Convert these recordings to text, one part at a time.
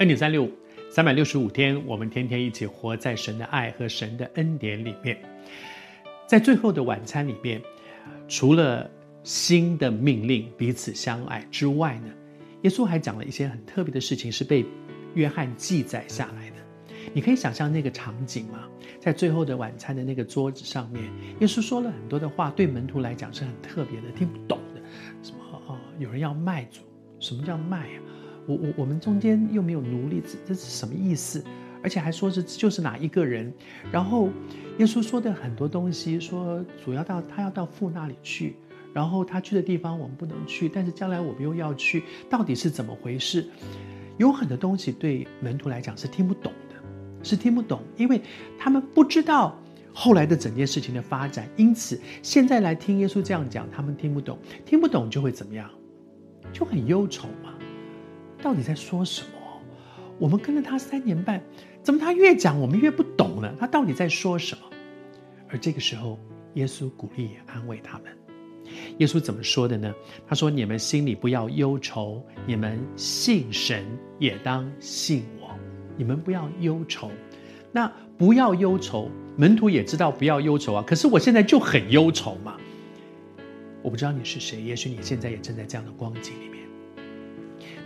恩典三六五，三百六十五天，我们天天一起活在神的爱和神的恩典里面。在最后的晚餐里面，除了新的命令彼此相爱之外呢，耶稣还讲了一些很特别的事情，是被约翰记载下来的。你可以想象那个场景吗？在最后的晚餐的那个桌子上面，耶稣说了很多的话，对门徒来讲是很特别的，听不懂的。什么啊？有人要卖主？什么叫卖啊？我我我们中间又没有奴隶，这这是什么意思？而且还说是就是哪一个人？然后耶稣说的很多东西，说主要到他要到父那里去，然后他去的地方我们不能去，但是将来我们又要去，到底是怎么回事？有很多东西对门徒来讲是听不懂的，是听不懂，因为他们不知道后来的整件事情的发展，因此现在来听耶稣这样讲，他们听不懂，听不懂就会怎么样？就很忧愁嘛。到底在说什么？我们跟了他三年半，怎么他越讲我们越不懂呢？他到底在说什么？而这个时候，耶稣鼓励也安慰他们。耶稣怎么说的呢？他说：“你们心里不要忧愁，你们信神也当信我。你们不要忧愁。那不要忧愁，门徒也知道不要忧愁啊。可是我现在就很忧愁嘛。我不知道你是谁，也许你现在也正在这样的光景里面。”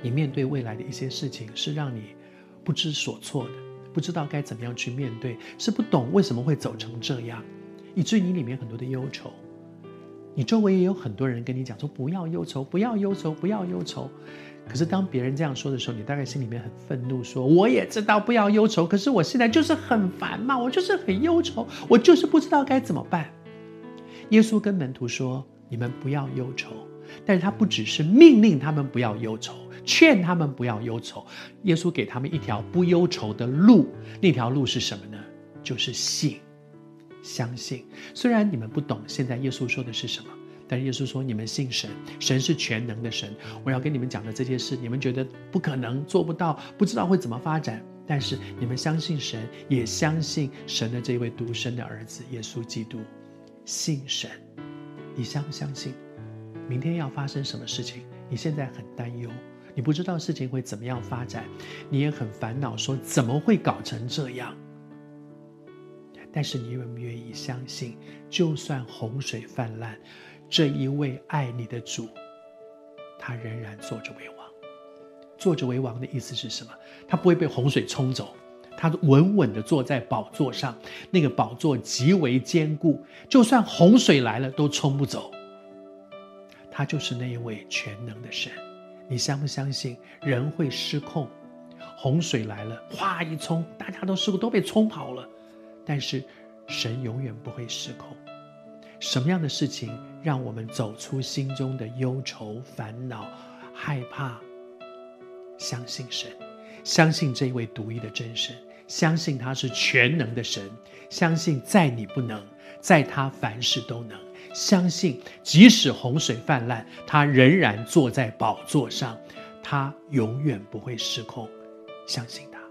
你面对未来的一些事情，是让你不知所措的，不知道该怎么样去面对，是不懂为什么会走成这样，以至于你里面很多的忧愁。你周围也有很多人跟你讲说不要忧愁，不要忧愁，不要忧愁。可是当别人这样说的时候，你大概心里面很愤怒，说我也知道不要忧愁，可是我现在就是很烦嘛，我就是很忧愁，我就是不知道该怎么办。耶稣跟门徒说：“你们不要忧愁。”但是他不只是命令他们不要忧愁。劝他们不要忧愁，耶稣给他们一条不忧愁的路。那条路是什么呢？就是信，相信。虽然你们不懂现在耶稣说的是什么，但是耶稣说你们信神，神是全能的神。我要跟你们讲的这件事，你们觉得不可能做不到，不知道会怎么发展，但是你们相信神，也相信神的这位独生的儿子耶稣基督。信神，你相不相信？明天要发生什么事情？你现在很担忧。你不知道事情会怎么样发展，你也很烦恼，说怎么会搞成这样？但是你愿不愿意相信，就算洪水泛滥，这一位爱你的主，他仍然坐着为王。坐着为王的意思是什么？他不会被洪水冲走，他稳稳地坐在宝座上，那个宝座极为坚固，就算洪水来了都冲不走。他就是那一位全能的神。你相不相信人会失控？洪水来了，哗一冲，大家都失控，都被冲跑了。但是神永远不会失控。什么样的事情让我们走出心中的忧愁、烦恼、害怕？相信神，相信这位独一的真神，相信他是全能的神，相信在你不能，在他凡事都能。相信，即使洪水泛滥，他仍然坐在宝座上，他永远不会失控。相信他。